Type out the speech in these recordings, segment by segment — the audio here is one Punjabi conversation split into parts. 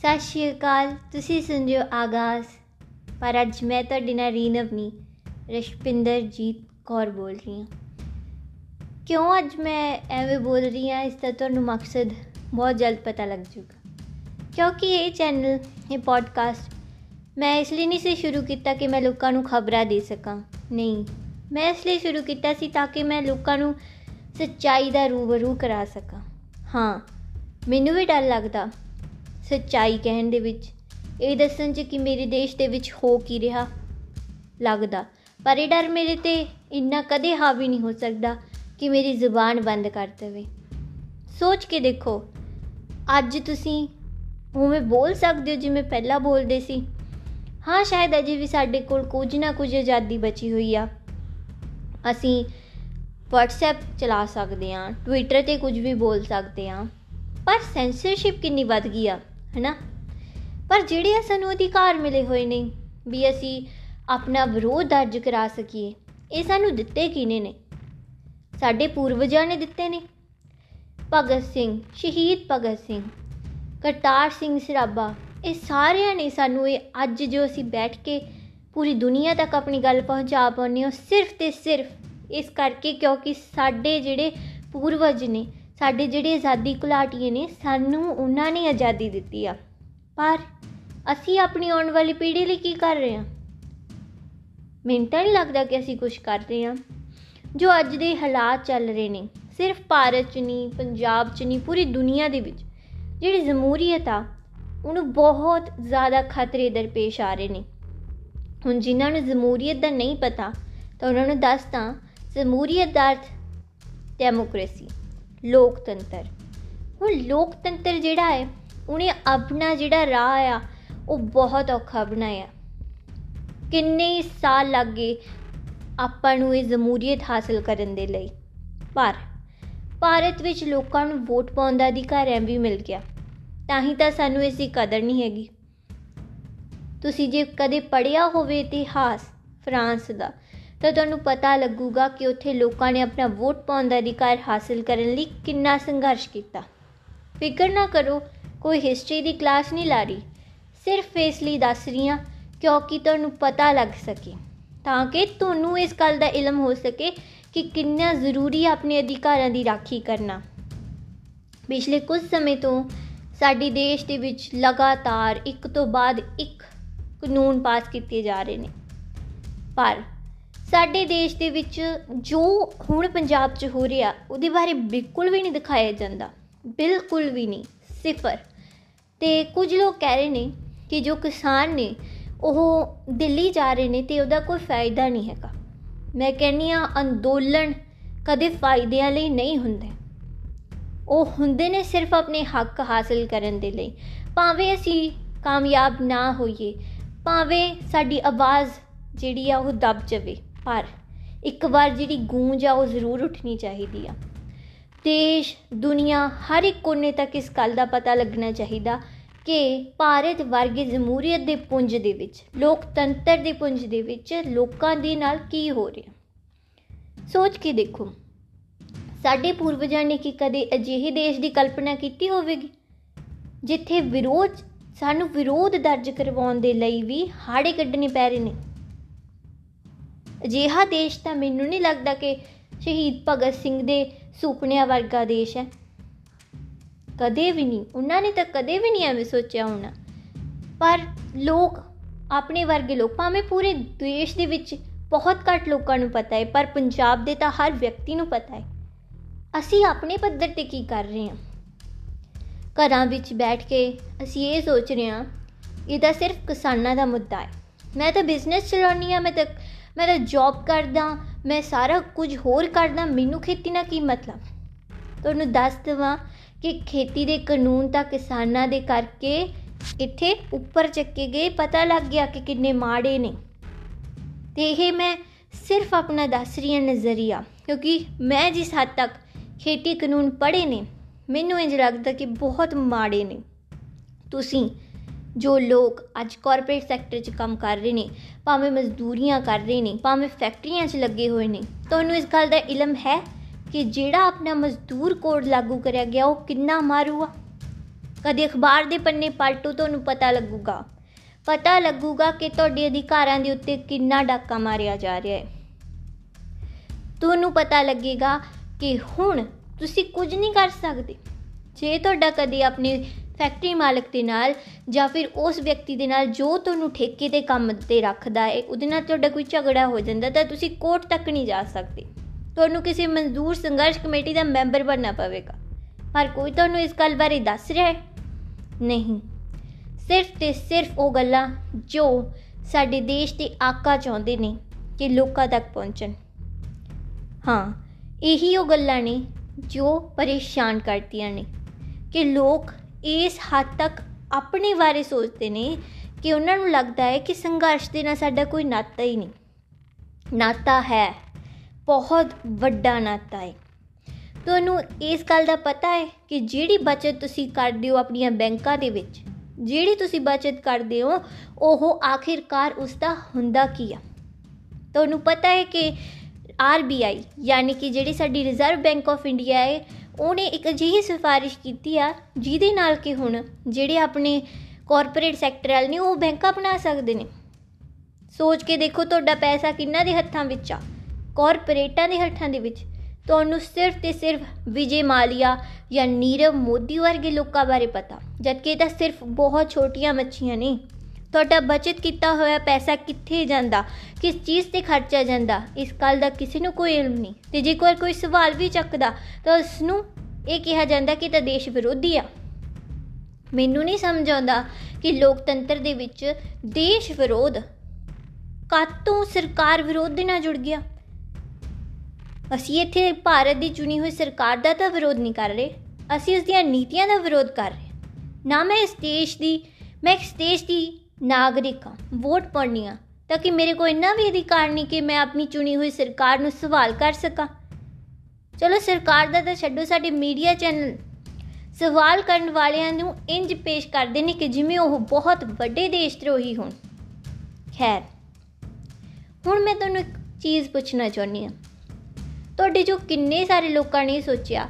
ਸਤਿ ਸ਼੍ਰੀ ਅਕਾਲ, ਤੁਸੀਂ ਸੁਣ ਰਹੇ ਹੋ ਆਗਾਜ਼। ਪਰ ਅੱਜ ਮੈਂ ਤੁਹਾਡੇ ਨਾਲ ਰੀਨਵਨੀ ਰਸ਼ਪਿੰਦਰਜੀਤ ਕੌਰ ਬੋਲ ਰਹੀ ਹਾਂ। ਕਿਉਂ ਅੱਜ ਮੈਂ ਐਵੇਂ ਬੋਲ ਰਹੀ ਹਾਂ, ਇਸ ਦਾ ਤੁਹਾਨੂੰ ਮਕਸਦ ਬਹੁਤ ਜਲਦ ਪਤਾ ਲੱਗ ਜਾਊਗਾ। ਕਿਉਂਕਿ ਇਹ ਚੈਨਲ, ਇਹ ਪੋਡਕਾਸਟ ਮੈਂ ਇਸ ਲਈ ਨਹੀਂ ਸੀ ਸ਼ੁਰੂ ਕੀਤਾ ਕਿ ਮੈਂ ਲੋਕਾਂ ਨੂੰ ਖਬਰਾਂ ਦੇ ਸਕਾਂ। ਨਹੀਂ, ਮੈਂ ਇਸ ਲਈ ਸ਼ੁਰੂ ਕੀਤਾ ਸੀ ਤਾਂ ਕਿ ਮੈਂ ਲੋਕਾਂ ਨੂੰ ਸੱਚਾਈ ਦਾ ਰੂਬਰੂ ਕਰਾ ਸਕਾਂ। ਹਾਂ, ਮੈਨੂੰ ਵੀ ਡਰ ਲੱਗਦਾ ਸੱਚਾਈ ਕਹਿਣ ਦੇ ਵਿੱਚ। ਇਹ ਦੱਸਣ 'ਚ ਕਿ ਮੇਰੇ ਦੇਸ਼ ਦੇ ਵਿੱਚ ਹੋ ਕੀ ਰਿਹਾ ਲੱਗਦਾ। ਪਰ ਇਹ ਡਰ ਮੇਰੇ ਤੇ ਇੰਨਾ ਕਦੇ ਹਾਵੀ ਨਹੀਂ ਹੋ ਸਕਦਾ ਕਿ ਮੇਰੀ ਜ਼ੁਬਾਨ ਬੰਦ ਕਰ ਦੇਵੇ। ਸੋਚ ਕੇ ਦੇਖੋ, ਅੱਜ ਤੁਸੀਂ ਉਵੇਂ ਬੋਲ ਸਕਦੇ ਹੋ ਜਿਵੇਂ ਪਹਿਲਾਂ ਬੋਲਦੇ ਸੀ? ਹਾਂ, ਸ਼ਾਇਦ ਅਜੇ ਵੀ ਸਾਡੇ ਕੋਲ ਕੁਝ ਨਾ ਕੁਝ ਆਜ਼ਾਦੀ ਬਚੀ ਹੋਈ ਆ। ਅਸੀਂ WhatsApp ਚਲਾ ਸਕਦੇ ਹਾਂ ਟਵਿੱਟਰ ਤੇ ਕੁਝ ਵੀ ਬੋਲ ਸਕਦੇ ਹਾਂ। ਪਰ ਸੈਂਸਰਸ਼ਿਪ ਕਿੰਨੀ ਵੱਧ ਗਈ ਆ? ਹੈਨਾ? ਪਰ ਜਿਹੜੇ ਆ ਸਾਨੂੰ ਅਧਿਕਾਰ ਮਿਲੇ ਹੋਏ ਨੇ ਵੀ ਅਸੀਂ ਆਪਣਾ ਵਿਰੋਧ ਦਰਜ ਕਰਾ ਸਕੀਏ, ਇਹ ਸਾਨੂੰ ਦਿੱਤੇ ਕਿਨੇ ਨੇ? ਸਾਡੇ ਪੂਰਵਜਾਂ ਨੇ ਦਿੱਤੇ ਨੇ। ਭਗਤ ਸਿੰਘ, ਸ਼ਹੀਦ ਭਗਤ ਸਿੰਘ, ਕਰਤਾਰ ਸਿੰਘ ਸਰਾਭਾ, ਇਹ ਸਾਰਿਆਂ ਨੇ ਸਾਨੂੰ ਇਹ ਅੱਜ ਜੋ ਅਸੀਂ ਬੈਠ ਕੇ ਪੂਰੀ ਦੁਨੀਆ ਤੱਕ ਆਪਣੀ ਗੱਲ ਪਹੁੰਚਾ ਪਾਉਂਦੇ ਹਾਂ ਸਿਰਫ ਤੇ ਸਿਰਫ ਇਸ ਕਰਕੇ ਕਿਉਂਕਿ ਸਾਡੇ ਜਿਹੜੇ ਪੂਰਵਜ ਨੇ ਸਾਡੇ ਜਿਹੜੇ ਆਜ਼ਾਦੀ ਘੁਲਾਟੀਏ ਨੇ, ਸਾਨੂੰ ਉਹਨਾਂ ਨੇ ਆਜ਼ਾਦੀ ਦਿੱਤੀ ਆ। ਪਰ ਅਸੀਂ ਆਪਣੀ ਆਉਣ ਵਾਲੀ ਪੀੜ੍ਹੀ ਲਈ ਕੀ ਕਰ ਰਹੇ ਹਾਂ? ਮੈਨੂੰ ਤਾਂ ਨਹੀਂ ਲੱਗਦਾ ਕਿ ਅਸੀਂ ਕੁਝ ਕਰ ਰਹੇ ਹਾਂ। ਜੋ ਅੱਜ ਦੇ ਹਾਲਾਤ ਚੱਲ ਰਹੇ ਨੇ, ਸਿਰਫ ਭਾਰਤ 'ਚ ਨਹੀਂ, ਪੰਜਾਬ 'ਚ ਨਹੀਂ, ਪੂਰੀ ਦੁਨੀਆ ਦੇ ਵਿੱਚ, ਜਿਹੜੀ ਜਮਹੂਰੀਅਤ ਆ, ਉਹਨੂੰ ਬਹੁਤ ਜ਼ਿਆਦਾ ਖਤਰੇ ਦਰਪੇਸ਼ ਆ ਰਹੇ ਨੇ। ਹੁਣ ਜਿਨ੍ਹਾਂ ਨੂੰ ਜਮਹੂਰੀਅਤ ਦਾ ਨਹੀਂ ਪਤਾ, ਤਾਂ ਉਹਨਾਂ ਨੂੰ ਦੱਸਦਾ ਜਮਹੂਰੀਅਤ ਦਾ ਅਰਥ ਡੈਮੋਕ੍ਰੇਸੀ ਲੋਕਤੰਤਰ। ਹੁਣ ਲੋਕਤੰਤਰ ਜਿਹੜਾ ਹੈ, ਉਹਨੇ ਆਪਣਾ ਜਿਹੜਾ ਰਾਹ ਆ, ਉਹ ਬਹੁਤ ਔਖਾ ਬਣਾਇਆ। ਕਿੰਨੇ ਸਾਲ ਲੱਗੇ ਆਪਾਂ ਨੂੰ ਇਹ ਜਮਹੂਰੀਅਤ ਹਾਸਲ ਕਰਨ ਦੇ ਲਈ। ਪਰ ਭਾਰਤ ਵਿੱਚ ਲੋਕਾਂ ਨੂੰ ਵੋਟ ਪਾਉਣ ਦਾ ਅਧਿਕਾਰ ਐ ਵੀ ਮਿਲ ਗਿਆ। ਤਾਂ ਹੀ ਤਾਂ ਸਾਨੂੰ ਇਸ ਦੀ ਕਦਰ ਨਹੀਂ ਹੈਗੀ। ਤੁਸੀਂ ਜੇ ਕਦੇ ਪੜਿਆ ਹੋਵੇ ਇਤਿਹਾਸ, ਫਰਾਂਸ ਦਾ ਤਾਂ ਤੁਹਾਨੂੰ ਪਤਾ ਲੱਗੂਗਾ ਕਿ ਉੱਥੇ ਲੋਕਾਂ ਨੇ ਆਪਣਾ ਵੋਟ ਪਾਉਣ ਦਾ ਅਧਿਕਾਰ ਹਾਸਲ ਕਰਨ ਲਈ ਕਿੰਨਾ ਸੰਘਰਸ਼ ਕੀਤਾ। ਫਿਕਰ ਨਾ ਕਰੋ, ਕੋਈ ਹਿਸਟਰੀ ਦੀ ਕਲਾਸ ਨਹੀਂ ਲਾ ਰਹੀ। ਸਿਰਫ ਇਸ ਲਈ ਦੱਸ ਰਹੀ ਹਾਂ ਕਿਉਂਕਿ ਤੁਹਾਨੂੰ ਪਤਾ ਲੱਗ ਸਕੇ। ਤਾਂ ਕਿ ਤੁਹਾਨੂੰ ਇਸ ਗੱਲ ਦਾ ਇਲਮ ਹੋ ਸਕੇ ਕਿ ਕਿੰਨਾ ਜ਼ਰੂਰੀ ਹੈ ਆਪਣੇ ਅਧਿਕਾਰਾਂ ਦੀ ਰਾਖੀ ਕਰਨਾ। ਪਿਛਲੇ ਕੁਝ ਸਮੇਂ ਤੋਂ ਸਾਡੇ ਦੇਸ਼ ਦੇ ਵਿੱਚ ਲਗਾਤਾਰ ਇੱਕ ਤੋਂ ਬਾਅਦ ਇੱਕ ਕਾਨੂੰਨ ਪਾਸ ਕੀਤੇ ਜਾ ਰਹੇ ਨੇ। ਪਰ ਸਾਡੇ ਦੇਸ਼ ਦੇ ਵਿੱਚ ਜੋ ਹੁਣ ਪੰਜਾਬ 'ਚ ਹੋ ਰਿਹਾ, ਉਹਦੇ ਬਾਰੇ ਬਿਲਕੁਲ ਵੀ ਨਹੀਂ ਦਿਖਾਇਆ ਜਾਂਦਾ, ਬਿਲਕੁਲ ਵੀ ਨਹੀਂ, ਸਿਫਰ। ਤੇ ਕੁਝ ਲੋਕ ਕਹਿ ਰਹੇ ਨੇ ਕਿ ਜੋ ਕਿਸਾਨ ਨੇ, ਉਹ ਦਿੱਲੀ ਜਾ ਰਹੇ ਨੇ ਤੇ ਉਹਦਾ ਕੋਈ ਫਾਇਦਾ ਨਹੀਂ ਹੈਗਾ। ਮੈਂ ਕਹਿੰਨੀ ਆ ਅੰਦੋਲਨ ਕਦੇ ਫਾਇਦਿਆਂ ਲਈ ਨਹੀਂ ਹੁੰਦੇ। ਉਹ ਹੁੰਦੇ ਨੇ ਸਿਰਫ ਆਪਣੇ ਹੱਕ ਹਾਸਲ ਕਰਨ ਦੇ ਲਈ। ਭਾਵੇਂ ਅਸੀਂ ਕਾਮਯਾਬ ਨਾ ਹੋਈਏ, ਭਾਵੇਂ ਸਾਡੀ ਆਵਾਜ਼ ਜਿਹੜੀ ਆ ਉਹ ਦਬ ਜਾਵੇ। ਪਰ ਇੱਕ ਵਾਰ ਜਿਹੜੀ ਗੂੰਜ ਆ, ਉਹ ਜ਼ਰੂਰ ਉੱਠਣੀ ਚਾਹੀਦੀ ਆ। ਦੇਸ਼, ਦੁਨੀਆ, ਹਰ ਇੱਕ ਕੋਨੇ ਤੱਕ ਇਸ ਗੱਲ ਦਾ ਪਤਾ ਲੱਗਣਾ ਚਾਹੀਦਾ ਕਿ ਭਾਰਤ ਵਰਗੇ ਜਮਹੂਰੀਅਤ ਦੇ ਪੁੰਜ ਦੇ ਵਿੱਚ, ਲੋਕਤੰਤਰ ਦੇ ਪੁੰਜ ਦੇ ਵਿੱਚ ਲੋਕਾਂ ਦੇ ਨਾਲ ਕੀ ਹੋ ਰਿਹਾ? ਸੋਚ ਕੇ ਦੇਖੋ। ਸਾਡੇ ਪੂਰਵਜਾਂ ਨੇ ਕੀ ਕਦੇ ਅਜਿਹੇ ਦੇਸ਼ ਦੀ ਕਲਪਨਾ ਕੀਤੀ ਹੋਵੇਗੀ, ਜਿੱਥੇ ਵਿਰੋਧ, ਸਾਨੂੰ ਵਿਰੋਧ ਦਰਜ ਕਰਵਾਉਣ ਦੇ ਲਈ ਵੀ ਹਾੜੇ ਕੱਢਣੇ ਪੈ ਰਹੇ ਨੇ? ਅਜਿਹਾ ਦੇਸ਼ ਤਾਂ ਮੈਨੂੰ ਨਹੀਂ ਲੱਗਦਾ ਕਿ ਸ਼ਹੀਦ ਭਗਤ ਸਿੰਘ ਦੇ ਸੁਪਨਿਆਂ ਵਰਗਾ ਦੇਸ਼ ਹੈ। ਕਦੇ ਵੀ ਨਹੀਂ। ਉਹਨਾਂ ਨੇ ਤਾਂ ਕਦੇ ਵੀ ਨਹੀਂ ਐਵੇਂ ਸੋਚਿਆ ਹੋਣਾ। ਪਰ ਲੋਕ ਆਪਣੇ ਵਰਗੇ ਲੋਕ, ਭਾਵੇਂ ਪੂਰੇ ਦੇਸ਼ ਦੇ ਵਿੱਚ ਬਹੁਤ ਘੱਟ ਲੋਕਾਂ ਨੂੰ ਪਤਾ ਹੈ, ਪਰ ਪੰਜਾਬ ਦੇ ਤਾਂ ਹਰ ਵਿਅਕਤੀ ਨੂੰ ਪਤਾ ਹੈ। ਅਸੀਂ ਆਪਣੇ ਪੱਧਰ ਤੇ ਕੀ ਕਰ ਰਹੇ ਹਾਂ? ਘਰਾਂ ਵਿੱਚ ਬੈਠ ਕੇ ਅਸੀਂ ਇਹ ਸੋਚ ਰਹੇ ਹਾਂ ਇਹ ਤਾਂ ਸਿਰਫ ਕਿਸਾਨਾਂ ਦਾ ਮੁੱਦਾ ਹੈ। ਮੈਂ ਤਾਂ ਬਿਜ਼ਨਸ ਚਲਾਉਣੀ ਆ ਮੈਂ ਤਾਂ ਮੈਂ ਤਾਂ ਜੌਬ ਕਰਦਾ, ਮੈਂ ਸਾਰਾ ਕੁਝ ਹੋਰ ਕਰਦਾ, ਮੈਨੂੰ ਖੇਤੀ ਨਾਲ ਕੀ ਮਤਲਬ? ਤੁਹਾਨੂੰ ਦੱਸ ਦਵਾਂ ਕਿ ਖੇਤੀ ਦੇ ਕਾਨੂੰਨ ਤਾਂ ਕਿਸਾਨਾਂ ਦੇ ਕਰਕੇ ਇੱਥੇ ਉੱਪਰ ਚੱਕੇ ਗਏ, ਪਤਾ ਲੱਗ ਗਿਆ ਕਿ ਕਿੰਨੇ ਮਾੜੇ ਨੇ। ਤੇ ਇਹ ਮੈਂ ਸਿਰਫ ਆਪਣਾ ਦੱਸ ਰਹੀ ਹਾਂ ਨਜ਼ਰੀਆ, ਕਿਉਂਕਿ ਮੈਂ ਜਿਸ ਹੱਦ ਤੱਕ ਖੇਤੀ ਕਾਨੂੰਨ ਪੜ੍ਹੇ ਨੇ, ਮੈਨੂੰ ਇੰਜ ਲੱਗਦਾ ਕਿ ਬਹੁਤ ਮਾੜੇ ਨੇ। ਤੁਸੀਂ ਜੋ ਲੋਕ ਅੱਜ ਕਾਰਪੋਰੇਟ ਸੈਕਟਰ 'ਚ ਕੰਮ ਕਰ ਰਹੇ ਨੇ, ਭਾਵੇਂ ਮਜ਼ਦੂਰੀਆਂ ਕਰ ਰਹੇ ਨੇ, ਭਾਵੇਂ ਫੈਕਟਰੀਆਂ 'ਚ ਲੱਗੇ ਹੋਏ ਨੇ, ਤੁਹਾਨੂੰ ਇਸ ਗੱਲ ਦਾ ਇਲਮ ਹੈ ਕਿ ਜਿਹੜਾ ਆਪਣਾ ਮਜ਼ਦੂਰ ਕੋਡ ਲਾਗੂ ਕਰਿਆ ਗਿਆ, ਉਹ ਕਿੰਨਾ ਮਾਰੂ ਆ ਕਦੇ ਅਖਬਾਰ ਦੇ ਪੰਨੇ ਪਲਟੋ ਤੁਹਾਨੂੰ ਪਤਾ ਲੱਗੂਗਾ। ਪਤਾ ਲੱਗੂਗਾ ਕਿ ਤੁਹਾਡੇ ਅਧਿਕਾਰਾਂ ਦੇ ਉੱਤੇ ਕਿੰਨਾ ਡਾਕਾ ਮਾਰਿਆ ਜਾ ਰਿਹਾ ਹੈ। ਤੁਹਾਨੂੰ ਪਤਾ ਲੱਗੇਗਾ ਕਿ ਹੁਣ ਤੁਸੀਂ ਕੁਝ ਨਹੀਂ ਕਰ ਸਕਦੇ। ਜੇ ਤੁਹਾਡਾ ਕਦੇ ਆਪਣੇ ਫੈਕਟਰੀ ਮਾਲਕ ਦੇ ਨਾਲ ਜਾਂ ਫਿਰ ਉਸ ਵਿਅਕਤੀ ਦੇ ਨਾਲ ਜੋ ਤੁਹਾਨੂੰ ਠੇਕੇ ਤੇ ਕੰਮ ਤੇ ਰੱਖਦਾ ਹੈ, ਉਹਦੇ ਨਾਲ ਤੁਹਾਡਾ ਕੋਈ ਝਗੜਾ ਹੋ ਜਾਂਦਾ ਤਾਂ ਤੁਸੀਂ ਕੋਰਟ ਤੱਕ ਨਹੀਂ ਜਾ ਸਕਦੇ। ਤੁਹਾਨੂੰ ਕਿਸੇ ਮਜ਼ਦੂਰ ਸੰਘਰਸ਼ ਕਮੇਟੀ ਦਾ ਮੈਂਬਰ ਬਣਨਾ ਪਵੇਗਾ। ਪਰ ਕੋਈ ਤੁਹਾਨੂੰ ਇਸ ਗੱਲ ਬਾਰੇ ਦੱਸ ਰਿਹਾ ਹੈ? ਨਹੀਂ। ਸਿਰਫ ਤੇ ਸਿਰਫ ਉਹ ਗੱਲਾਂ ਜੋ ਸਾਡੇ ਦੇਸ਼ ਦੇ ਆਕਾ ਚਾਹੁੰਦੇ ਨੇ ਕਿ ਲੋਕਾਂ ਤੱਕ ਪਹੁੰਚਣ। ਹਾਂ, ਇਹੀ ਉਹ ਗੱਲਾਂ ਨੇ ਜੋ ਪਰੇਸ਼ਾਨ ਕਰਦੀਆਂ ਨੇ ਕਿ ਲੋਕ ਇਸ ਹੱਦ ਤੱਕ ਆਪਣੇ ਬਾਰੇ ਸੋਚਦੇ ਨੇ ਕਿ ਉਹਨਾਂ ਨੂੰ ਲੱਗਦਾ ਹੈ ਕਿ ਸੰਘਰਸ਼ ਦੇ ਨਾਲ ਸਾਡਾ ਕੋਈ ਨਾਤਾ ਹੀ ਨਹੀਂ। ਨਾਤਾ ਹੈ, ਬਹੁਤ ਵੱਡਾ ਨਾਤਾ ਹੈ। ਤੁਹਾਨੂੰ ਇਸ ਗੱਲ ਦਾ ਪਤਾ ਹੈ ਕਿ ਜਿਹੜੀ ਬਚਤ ਤੁਸੀਂ ਕਰਦੇ ਹੋ ਆਪਣੀਆਂ ਬੈਂਕਾਂ ਦੇ ਵਿੱਚ, ਜਿਹੜੀ ਤੁਸੀਂ ਬਚਤ ਕਰਦੇ ਹੋ, ਉਹ ਆਖਿਰਕਾਰ ਉਸ ਦਾ ਹੁੰਦਾ ਕੀ ਆ? ਤੁਹਾਨੂੰ ਪਤਾ ਹੈ ਕਿ ਆਰਬੀਆਈ ਯਾਨੀ ਕਿ ਜਿਹੜੀ ਸਾਡੀ ਰਿਜ਼ਰਵ ਬੈਂਕ ਆਫ ਇੰਡੀਆ ਹੈ ਉਹਨੇ ਇੱਕ ਅਜਿਹੀ ਸਿਫਾਰਿਸ਼ ਕੀਤੀ ਆ ਜਿਹਦੇ ਨਾਲ ਕਿ ਹੁਣ ਜਿਹੜੇ ਆਪਣੇ ਕਾਰਪੋਰੇਟ ਸੈਕਟਰ ਵਾਲੇ ਨੇ ਉਹ ਬੈਂਕਾਂ ਬਣਾ ਸਕਦੇ ਨੇ। ਸੋਚ ਕੇ ਦੇਖੋ ਤੁਹਾਡਾ ਪੈਸਾ ਕਿੰਨਾ ਦੇ ਹੱਥਾਂ ਵਿੱਚ ਆ ਕਾਰਪੋਰੇਟਾਂ ਦੇ ਹੱਥਾਂ ਦੇ ਵਿੱਚ। ਤੁਹਾਨੂੰ ਸਿਰਫ ਤੇ ਸਿਰਫ ਵਿਜੇ ਮਾਲੀਆ ਜਾਂ ਨੀਰਵ ਮੋਦੀ ਵਰਗੇ ਲੋਕਾਂ ਬਾਰੇ ਪਤਾ, ਜਦਕਿ ਇਹ ਤਾਂ ਸਿਰਫ ਬਹੁਤ ਛੋਟੀਆਂ ਮੱਛੀਆਂ ਨੇ। ਤੁਹਾਡਾ ਬਚਤ ਕੀਤਾ ਹੋਇਆ ਪੈਸਾ ਕਿੱਥੇ ਜਾਂਦਾ? ਕਿਸ ਚੀਜ਼ ਤੇ ਖਰਚਿਆ ਜਾਂਦਾ? ਇਸ ਗੱਲ ਦਾ ਕਿਸੇ ਨੂੰ ਕੋਈ ਇਲਮ ਨਹੀਂ। ਤੇ ਜੇ ਕੋਈ ਕੋਈ ਸਵਾਲ ਵੀ ਚੱਕਦਾ, ਤਾਂ ਉਸ ਨੂੰ ਇਹ ਕਿਹਾ ਜਾਂਦਾ ਕਿ ਤਾਂ ਦੇਸ਼ ਵਿਰੋਧੀ ਆ। ਮੈਨੂੰ ਨਹੀਂ ਸਮਝ ਆਉਂਦਾ ਕਿ ਲੋਕਤੰਤਰ ਦੇ ਵਿੱਚ ਦੇਸ਼ ਵਿਰੋਧ ਕਾਤੋਂ ਸਰਕਾਰ ਵਿਰੋਧ ਦੇ ਨਾਲ ਜੁੜ ਗਿਆ? ਅਸੀਂ ਇੱਥੇ ਭਾਰਤ ਦੀ ਚੁਣੀ ਹੋਈ ਸਰਕਾਰ ਦਾ ਤਾਂ ਵਿਰੋਧ ਨਹੀਂ ਕਰ ਰਹੇ। ਅਸੀਂ ਉਸ ਦੀਆਂ ਨੀਤੀਆਂ ਦਾ ਵਿਰੋਧ ਕਰ ਰਹੇ। ਨਾ ਮੈਂ ਇਸ ਦੇਸ਼ ਦੀ, ਮੈਂ ਇਸ ਦੇਸ਼ ਦੀ ਨਾਗਰਿਕ ਹਾਂ ਵੋਟ ਪਾਉਣੀ ਆ ਤਾਂ ਕਿ ਮੇਰੇ ਕੋਲ ਇੰਨਾ ਵੀ ਅਧਿਕਾਰ ਨਹੀਂ ਕਿ ਮੈਂ ਆਪਣੀ ਚੁਣੀ ਹੋਈ ਸਰਕਾਰ ਨੂੰ ਸਵਾਲ ਕਰ ਸਕਾਂ। ਚਲੋ ਸਰਕਾਰ ਦਾ ਤਾਂ ਛੱਡੋ, ਸਾਡੇ ਮੀਡੀਆ ਚੈਨਲ ਸਵਾਲ ਕਰਨ ਵਾਲਿਆਂ ਨੂੰ ਇੰਜ ਪੇਸ਼ ਕਰਦੇ ਨੇ ਕਿ ਜਿਵੇਂ ਉਹ ਬਹੁਤ ਵੱਡੇ ਦੇਸ਼ ਧਰੋਹੀ ਹੋਣ। ਖੈਰ, ਹੁਣ ਮੈਂ ਤੁਹਾਨੂੰ ਇੱਕ ਚੀਜ਼ ਪੁੱਛਣਾ ਚਾਹੁੰਦੀ ਹਾਂ। ਤੁਹਾਡੇ ਜੋ ਕਿੰਨੇ ਸਾਰੇ ਲੋਕਾਂ ਨੇ ਸੋਚਿਆ,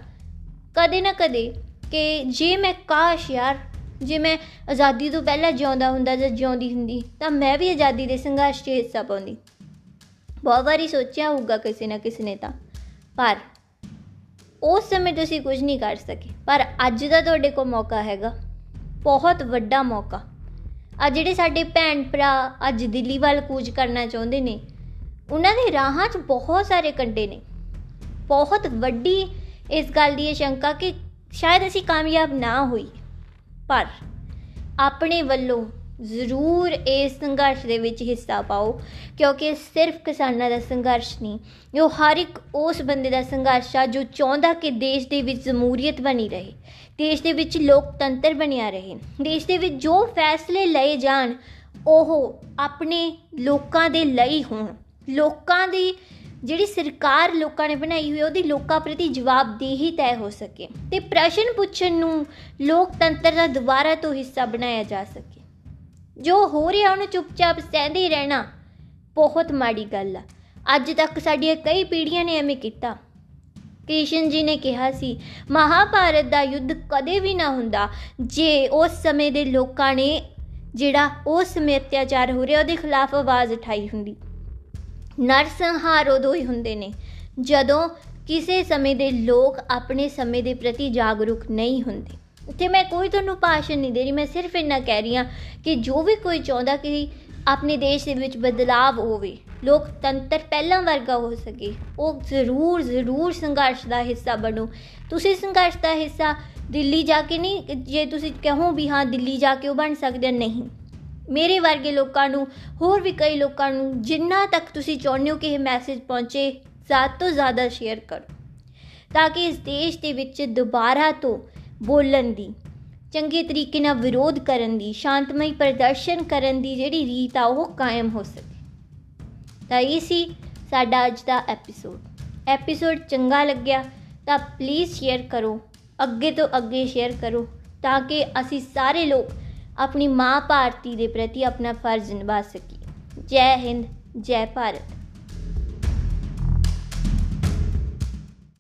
ਕਦੇ ਨਾ ਕਦੇ ਕਿ ਜੇ ਮੈਂ ਕਾਸ਼ ਯਾਰ ਜੇ ਮੈਂ ਆਜ਼ਾਦੀ ਤੋਂ ਪਹਿਲਾਂ ਜਿਉਂਦਾ ਹੁੰਦਾ ਜਾਂ ਜਿਉਂਦੀ ਹੁੰਦੀ, ਤਾਂ ਮੈਂ ਵੀ ਆਜ਼ਾਦੀ ਦੇ ਸੰਘਰਸ਼ 'ਚ ਹਿੱਸਾ ਪਾਉਂਦੀ। ਬਹੁਤ ਵਾਰੀ ਸੋਚਿਆ ਹੋਊਗਾ ਕਿਸੇ ਨਾ ਕਿਸੇ ਨੇ ਤਾਂ। ਪਰ ਉਸ ਸਮੇਂ ਤੁਸੀਂ ਕੁਝ ਨਹੀਂ ਕਰ ਸਕੇ। ਪਰ ਅੱਜ ਦਾ ਤੁਹਾਡੇ ਕੋਲ ਮੌਕਾ ਹੈਗਾ। ਬਹੁਤ ਵੱਡਾ ਮੌਕਾ। ਆ ਜਿਹੜੇ ਸਾਡੇ ਭੈਣ ਭਰਾ ਅੱਜ ਦਿੱਲੀ ਵੱਲ ਕੂਚ ਕਰਨਾ ਚਾਹੁੰਦੇ ਨੇ, ਉਹਨਾਂ ਦੇ ਰਾਹਾਂ 'ਚ ਬਹੁਤ ਸਾਰੇ ਕੰਡੇ ਨੇ। ਬਹੁਤ ਵੱਡੀ ਇਸ ਗੱਲ ਦੀ ਸ਼ੰਕਾ ਕਿ ਸ਼ਾਇਦ ਅਸੀਂ ਕਾਮਯਾਬ ਨਾ ਹੋਈ। ਪਰ ਆਪਣੇ ਵੱਲੋਂ ਜ਼ਰੂਰ ਇਸ ਸੰਘਰਸ਼ ਦੇ ਵਿੱਚ ਹਿੱਸਾ ਪਾਓ, ਕਿਉਂਕਿ ਸਿਰਫ ਕਿਸਾਨਾਂ ਦਾ ਸੰਘਰਸ਼ ਨਹੀਂ ਇਹ ਹਰ ਇੱਕ ਉਸ ਬੰਦੇ ਦਾ ਸੰਘਰਸ਼ ਆ ਜੋ ਚਾਹੁੰਦਾ ਕਿ ਦੇਸ਼ ਦੇ ਵਿੱਚ ਜਮਹੂਰੀਅਤ ਬਣੀ ਰਹੇ, ਦੇਸ਼ ਦੇ ਵਿੱਚ ਲੋਕਤੰਤਰ ਬਣਿਆ ਰਹੇ, ਦੇਸ਼ ਦੇ ਵਿੱਚ ਜੋ ਫੈਸਲੇ ਲਏ ਜਾਣ, ਉਹ ਆਪਣੇ ਲੋਕਾਂ ਦੇ ਲਈ ਹੋਣ, ਲੋਕਾਂ ਦੀ ਜਿਹੜੀ ਸਰਕਾਰ ਲੋਕਾਂ ਨੇ ਬਣਾਈ ਹੋਈ ਉਹਦੀ ਲੋਕਾਂ ਪ੍ਰਤੀ ਜਵਾਬਦੇਹੀ ਤੈਅ ਹੋ ਸਕੇ ਤੇ ਪ੍ਰਸ਼ਨ ਪੁੱਛਣ ਨੂੰ ਲੋਕਤੰਤਰ ਦਾ ਦੁਬਾਰਾ ਤੋਂ ਹਿੱਸਾ ਬਣਾਇਆ ਜਾ ਸਕੇ। ਜੋ ਹੋ ਰਿਹਾ, ਉਹਨੂੰ ਚੁੱਪਚਾਪ ਸਹਿੰਦੇ ਰਹਿਣਾ ਬਹੁਤ ਮਾੜੀ ਗੱਲ ਆ। ਅੱਜ ਤੱਕ ਸਾਡੀਆਂ ਕਈ ਪੀੜ੍ਹੀਆਂ ਨੇ ਐਵੇਂ ਕੀਤਾ। ਕ੍ਰਿਸ਼ਨ ਜੀ ਨੇ ਕਿਹਾ ਸੀ, ਮਹਾਭਾਰਤ ਦਾ ਯੁੱਧ ਕਦੇ ਵੀ ਨਾ ਹੁੰਦਾ, ਜੇ ਉਸ ਸਮੇਂ ਦੇ ਲੋਕਾਂ ਨੇ ਜਿਹੜਾ ਉਸ ਸਮੇਂ ਅਤਿਆਚਾਰ ਹੋ ਰਿਹਾ, ਉਹਦੇ ਖਿਲਾਫ ਆਵਾਜ਼ ਉਠਾਈ ਹੁੰਦੀ। ਨਰਸੰਹਾਰ ਉਦੋਂ ਹੀ ਹੁੰਦੇ ਨੇ, ਜਦੋਂ ਕਿਸੇ ਸਮੇਂ ਦੇ ਲੋਕ ਆਪਣੇ ਸਮੇਂ ਦੇ ਪ੍ਰਤੀ ਜਾਗਰੂਕ ਨਹੀਂ ਹੁੰਦੇ। ਉੱਥੇ ਮੈਂ ਕੋਈ ਤੁਹਾਨੂੰ ਭਾਸ਼ਣ ਨਹੀਂ ਦੇ ਰਹੀ, ਮੈਂ ਸਿਰਫ ਇੰਨਾ ਕਹਿ ਰਹੀ ਹਾਂ ਕਿ ਜੋ ਵੀ ਕੋਈ ਚਾਹੁੰਦਾ ਕਿ ਆਪਣੇ ਦੇਸ਼ ਦੇ ਵਿੱਚ ਬਦਲਾਵ ਹੋਵੇ ਲੋਕਤੰਤਰ ਪਹਿਲਾਂ ਵਰਗਾ ਹੋ ਸਕੇ, ਉਹ ਜ਼ਰੂਰ ਜ਼ਰੂਰ ਸੰਘਰਸ਼ ਦਾ ਹਿੱਸਾ ਬਣੋ। ਤੁਸੀਂ ਸੰਘਰਸ਼ ਦਾ ਹਿੱਸਾ ਦਿੱਲੀ ਜਾ ਕੇ ਨਹੀਂ, ਜੇ ਤੁਸੀਂ ਕਹੋ ਵੀ ਹਾਂ ਦਿੱਲੀ ਜਾ ਕੇ ਉਹ ਬਣ ਸਕਦੇ ਨਹੀਂ। ਮੇਰੇ ਵਰਗੇ ਲੋਕਾਂ ਨੂੰ, ਹੋਰ ਵੀ ਕਈ ਲੋਕਾਂ ਨੂੰ, ਜਿੰਨਾ ਤੱਕ ਤੁਸੀਂ ਚਾਹੁੰਦੇ ਹੋ ਕਿ ਇਹ ਮੈਸੇਜ ਪਹੁੰਚੇ, ਜ਼ਿਆਦਾ ਤੋਂ ਜ਼ਿਆਦਾ ਸ਼ੇਅਰ ਕਰੋ। ਤਾਂ ਕਿ ਇਸ ਦੇਸ਼ ਦੇ ਵਿੱਚ ਦੁਬਾਰਾ ਤੋਂ ਬੋਲਣ ਦੀ, ਚੰਗੇ ਤਰੀਕੇ ਨਾਲ ਵਿਰੋਧ ਕਰਨ ਦੀ, ਸ਼ਾਂਤਮਈ ਪ੍ਰਦਰਸ਼ਨ ਕਰਨ ਦੀ ਜਿਹੜੀ ਰੀਤ ਆ, ਉਹ ਕਾਇਮ ਹੋ ਸਕੇ। ਤਾਂ ਇਹ ਸੀ ਸਾਡਾ ਅੱਜ ਦਾ ਐਪੀਸੋਡ ਐਪੀਸੋਡ ਚੰਗਾ ਲੱਗਿਆ ਤਾਂ ਪਲੀਜ਼ ਸ਼ੇਅਰ ਕਰੋ, ਅੱਗੇ ਤੋਂ ਅੱਗੇ ਸ਼ੇਅਰ ਕਰੋ, ਤਾਂ ਕਿ ਅਸੀਂ ਸਾਰੇ ਲੋਕ ਆਪਣੀ ਮਾਂ ਭਾਰਤੀ ਦੇ ਪ੍ਰਤੀ ਆਪਣਾ ਫਰਜ਼ ਨਿਭਾ ਸਕੀਏ ਜੈ ਹਿੰਦ ਜੈ ਭਾਰਤ।